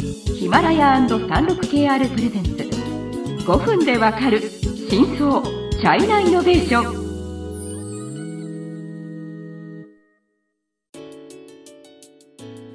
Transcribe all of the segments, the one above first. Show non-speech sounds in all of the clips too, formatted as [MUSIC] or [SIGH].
ヒマラヤ &36KR プレゼンツ。5分でわかる真相チャイナイノベーション。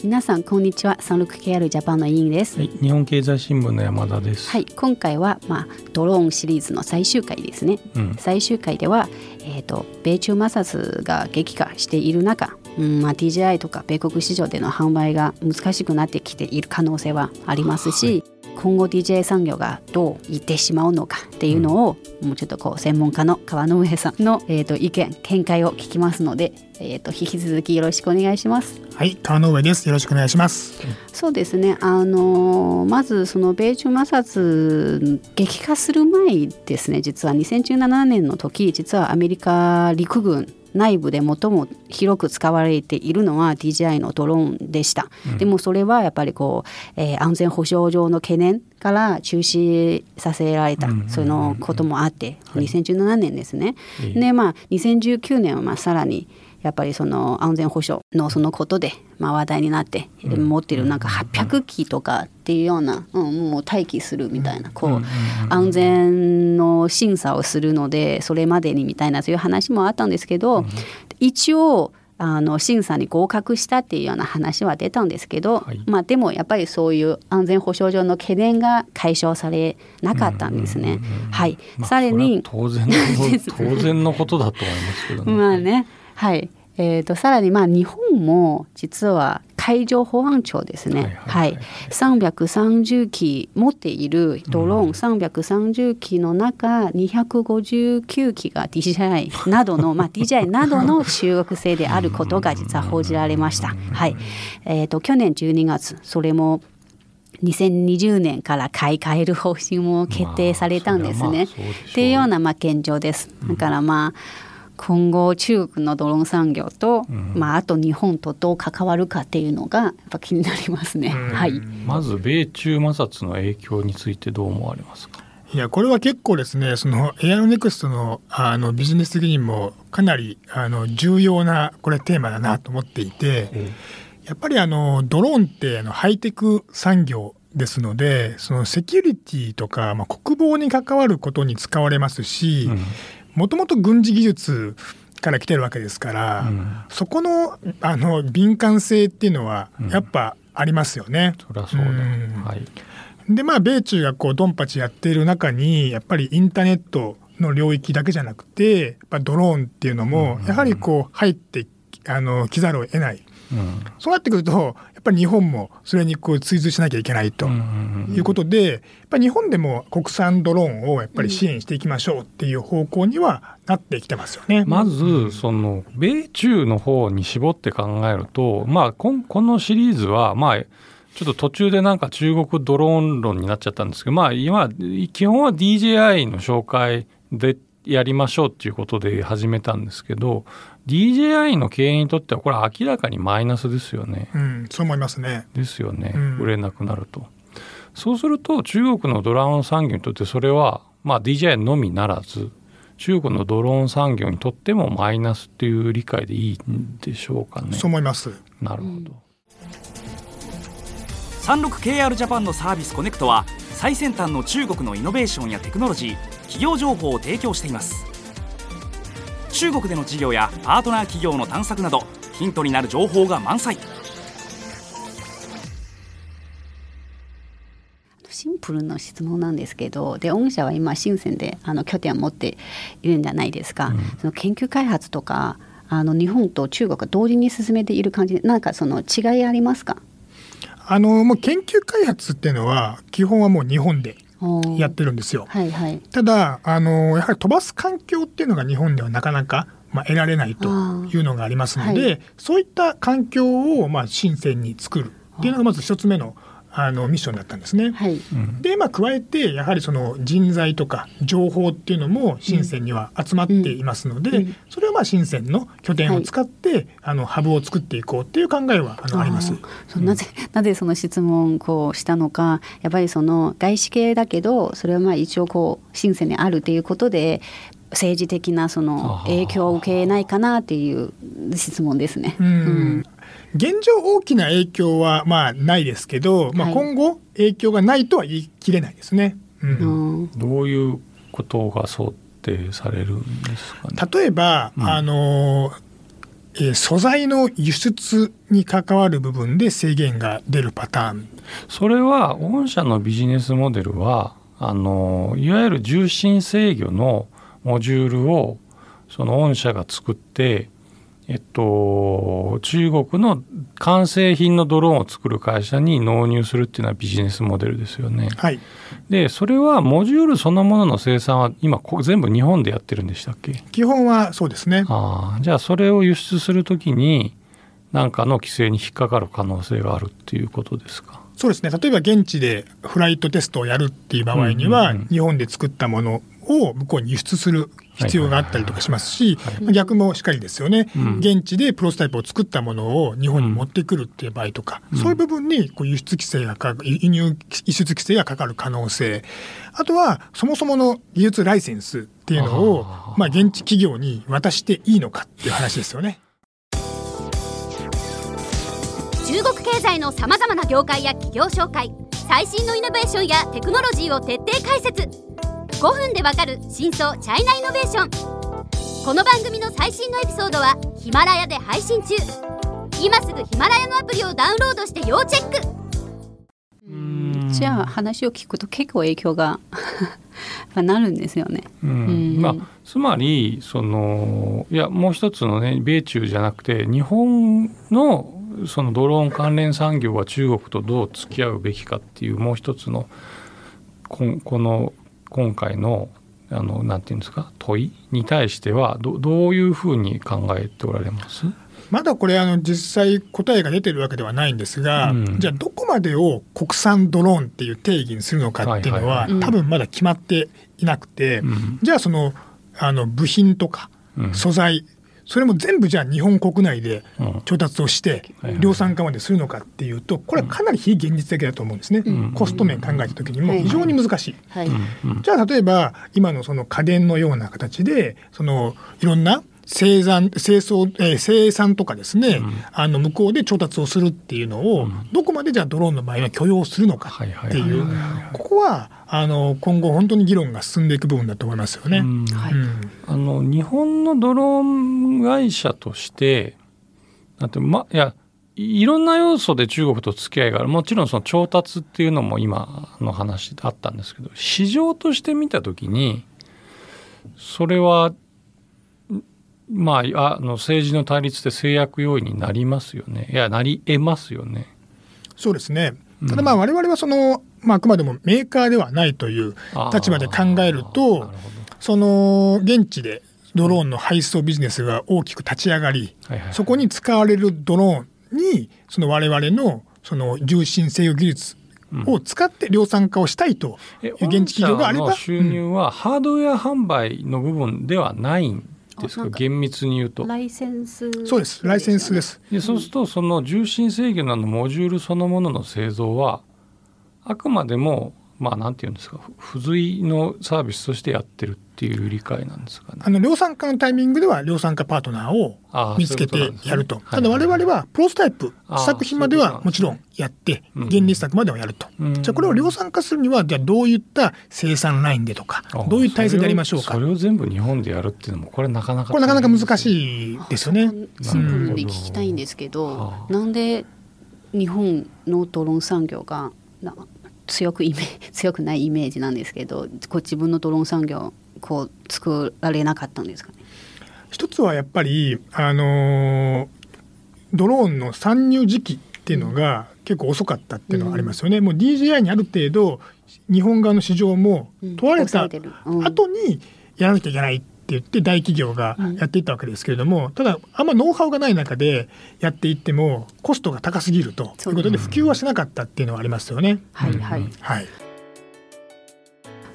皆さんこんにちは。サンルク KR ジャパンの委員です、はい、日本経済新聞の山田です。はい、今回は、まあ、ドローンシリーズの最終回ですね。うん、最終回では、えー、と米中摩擦が激化している中、うんまあ、DJI とか米国市場での販売が難しくなってきている可能性はありますし、今後 DJI 産業がどういってしまうのかっていうのを、もうちょっとこう専門家の川上さんの、えー、と意見見解を聞きますので、えー、と引き続きよろしくお願いします。はい、川上です。よろしくお願いします。そうですね、あのーまずその米中摩擦激化する前ですね実は2017年の時実はアメリカ陸軍内部で最も広く使われているのは DJI のドローンでした、でもそれはやっぱりこう、えー安全保障上の懸念から中止させられた、うん。うんうんうんそのこともあって、はい。2017年ですね、ええ。でまあ2019年はまあさらにやっぱりその安全保障のそのことでまあ話題になって、うん。持ってるなんか800機とかっていうような、うん、もう待機するみたいな、こう、うんうんうん安全の審査をするのでそれまでにみたいなそういう話もあったんですけど、一応あの審査に合格したっていうような話は出たんですけど、はい。まあでもやっぱりそういう安全保障上の懸念が解消されなかったんですね。うんうんうんうん。はい、まあさらに当然の [LAUGHS] 当然のことだと思いますけどね。まあね、はい。えー、とさらにまあ日本も実は海上保安庁ですね、はいははいいはい330機持っているドローン330機の中259機が DJI などの、[LAUGHS] まあ、DJI などの中国製であることが実は報じられました。はいえー、と去年12月それも2020年から買い替える方針も決定されたんですね。まあそれはまあいうようなまあ現状です。だからまあ今後中国のドローン産業と、まあ、あと日本とどう関わるかっていうのがやっぱ気になりますね。はい、まず米中摩擦の影響についてどう思われますか？いや、これは結構ですね、そのエアロネクストのあのビジネス的にもかなりあの重要なこれテーマだなと思っていて、やっぱりあのドローンってあのハイテク産業ですので、そのセキュリティとか、まあ、国防に関わることに使われますし、もともと軍事技術から来てるわけですから、うんそこのあの敏感性っていうのはやっぱありますよね。そりゃそうだ。うんはい。でまあ米中がこうドンパチやっている中にやっぱりインターネットの領域だけじゃなくてやっぱドローンっていうのもやはりこう入ってあの来ざるを得ないうんそうなってくるとやっぱり日本もそれにこう追随しなきゃいけないということでやっぱり日本でも国産ドローンをやっぱり支援していきましょうっていう方向にはなってきてますよね。まずその米中の方に絞って考えると、まあ、こんこのシリーズはまあちょっと途中でなんか中国ドローン論になっちゃったんですけど、まあ、今基本は DJI の紹介でやりましょうっていうことで始めたんですけど DJI の経営にとってはこれ明らかにマイナスですよね。うん、そう思いますね。ですよね、うん売れなくなると。そうすると中国のドローン産業にとってそれは、まあ、DJI のみならず中国のドローン産業にとってもマイナスっていう理解でいいんでしょうかね。そう思います。なるほど。36KR ジャパンのサービスコネクトは最先端の中国のイノベーションやテクノロジー企業情報を提供しています中国での事業やパートナー企業の探索などヒントになる情報が満載。シンプルな質問なんですけどで御社は今深センであの拠点を持っているんじゃないですか、その研究開発とかあの日本と中国が同時に進めている感じなんかその違いありますか？あのもう研究開発っていうのは基本はもう日本でやってるんですよ。はいはい。ただあのやはり飛ばす環境っていうのが日本ではなかなか、まあ、得られないというのがありますので、はい。そういった環境を、まあ、深に作るっていうのがまず一つ目のあのミッションだったんですね。はい。で、まあ、加えてやはりその人材とか情報っていうのも深センには集まっていますので、うん。うんそれはまあ深センの拠点を使って、あのハブを作っていこうっていう考えはあのありますなぜなぜその質問こうしたのかやっぱりその外資系だけどそれはまあ一応こう深センにあるということで政治的なその影響を受けないかなっていう質問ですね。うん。うん現状大きな影響はまあないですけど、まあ、はい。今後影響がないとは言い切れないですね。うん。うん。どういうことが想定されるんですかね？例えば、うん。あのえー素材の輸出に関わる部分で制限が出るパターン。それは御社のビジネスモデルはあのいわゆる重心制御のモジュールをその御社が作って、えっと、中国の完成品のドローンを作る会社に納入するっていうのはビジネスモデルですよね。はい。でそれはモジュールそのものの生産は今こ全部日本でやってるんでしたっけ？基本はそうですね。ああじゃあそれを輸出するときに何かの規制に引っかかる可能性があるっていうことですか？そうですね。例えば現地でフライトテストをやるっていう場合には、日本で作ったものを向こうに輸出する必要があったりとかしますし、まあ逆もしっかりですよね、うん。現地でプロトタイプを作ったものを日本に持ってくるっていう場合とか、そういう部分にこう輸出規制がかか輸入輸出規制がかかる可能性。あとはそもそもの技術ライセンスっていうのをまあ、現地企業に渡していいのかっていう話ですよね。中国経済のさまざまな業界や企業紹介最新のイノベーションやテクノロジーを徹底解説5分でわかる真相チャイナイノベーション。この番組の最新のエピソードはヒマラヤで配信中。今すぐヒマラヤのアプリをダウンロードして要チェック。じゃあ話を聞くと結構影響が [LAUGHS] まあなるんですよね。うん。うん。まあ、つまりそのいやもう一つのね米中じゃなくて日本のそのドローン関連産業は中国とどう付き合うべきかっていうもう一つのこんこの今回のあのなんていうんですか問いに対してはどどういうふうに考えておられます？まだこれあの実際答えが出てるわけではないんですが、うん。じゃあどこまでを国産ドローンっていう定義にするのかっていうのは,、多分まだ決まっていなくて、うん。じゃあそのあの部品とかうん。素材、それも全部じゃあ日本国内でうん。調達をして量産化までするのかっていうとこれはかなり非現実的だと思うんですね、ん。コスト面考えた時にも非常に難しい。じゃあ例えば今のその家電のような形でそのいろんな生産生産とかですね、うん。あの向こうで調達をするっていうのを、うん。どこまでじゃあドローンの場合は許容するのかっていうここはあの今後本当に議論が進んでいく部分だと思いますよね。うん。はい。うんあの日本のドローン会社としてだってまいやいいろんな要素で中国と付き合いがある。もちろんその調達っていうのも今の話あったんですけど市場として見た時にそれはんまああの政治の対立で制約要因になりますよね。いやなり得ますよね。そうですね。うん。ただまあ我々はその、まあ、あくまでもメーカーではないという立場で考えるなとその現地でドローンの配送ビジネスが大きく立ち上がりはいはいそこに使われるドローンにその我々のその重心制御技術を使って量産化をしたいとえいう現地企業があれば、の収入はハードウェア販売の部分ではないんですか？厳密に言うと。ライセンス、うんそうですライセンスで。す。でそうするとその重心制御などモジュールそのものの製造はあくまでもまあなんていうんですかふ付随のサービスとしてやってるっていう理解なんですかねあ。の量産化のタイミングでは量産化パートナーを見つけてそういうことねやると。はいただ我々はプロトタイプあー試作品まではもちろんやってうん現実作まではやると。うんじゃあこれを量産化するにはじゃあどういった生産ラインでとかあどういう体制でやりましょうかそれをそれを全部日本でやるっていうのもこれなかなかこれなかなか難い。しいですよね。シンプルに聞きたいんですけど、はあなんで日本のドローン産業がな強くイメ [LAUGHS] 強くないイメージなんですけどこう自分のドローン産業をこう作られなかったんですかね？一つはやっぱりあのードローンの参入時期っていうのが結構遅かったっていうのはありますよね。もう DJI にある程度日本側の市場もうん。問われた後にやらなきゃいけないって言って大企業がやっていったわけですけれども、ただあんまノウハウがない中でやっていってもコストが高すぎるということで普及はしなかったっていうのはありますよね。はいはい。わはい。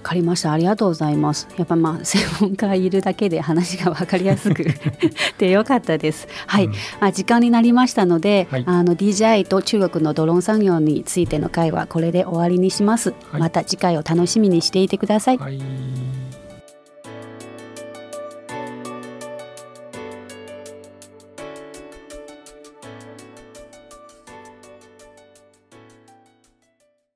かりました。ありがとうございます。やっぱまあ [LAUGHS] 専門家いるだけで話がわかりやすく [LAUGHS] でよかったです。はい。うんまあ時間になりましたので、はいあの DJI と中国のドローン産業についての会はこれで終わりにします。はいまた次回を楽しみにしていてください。はい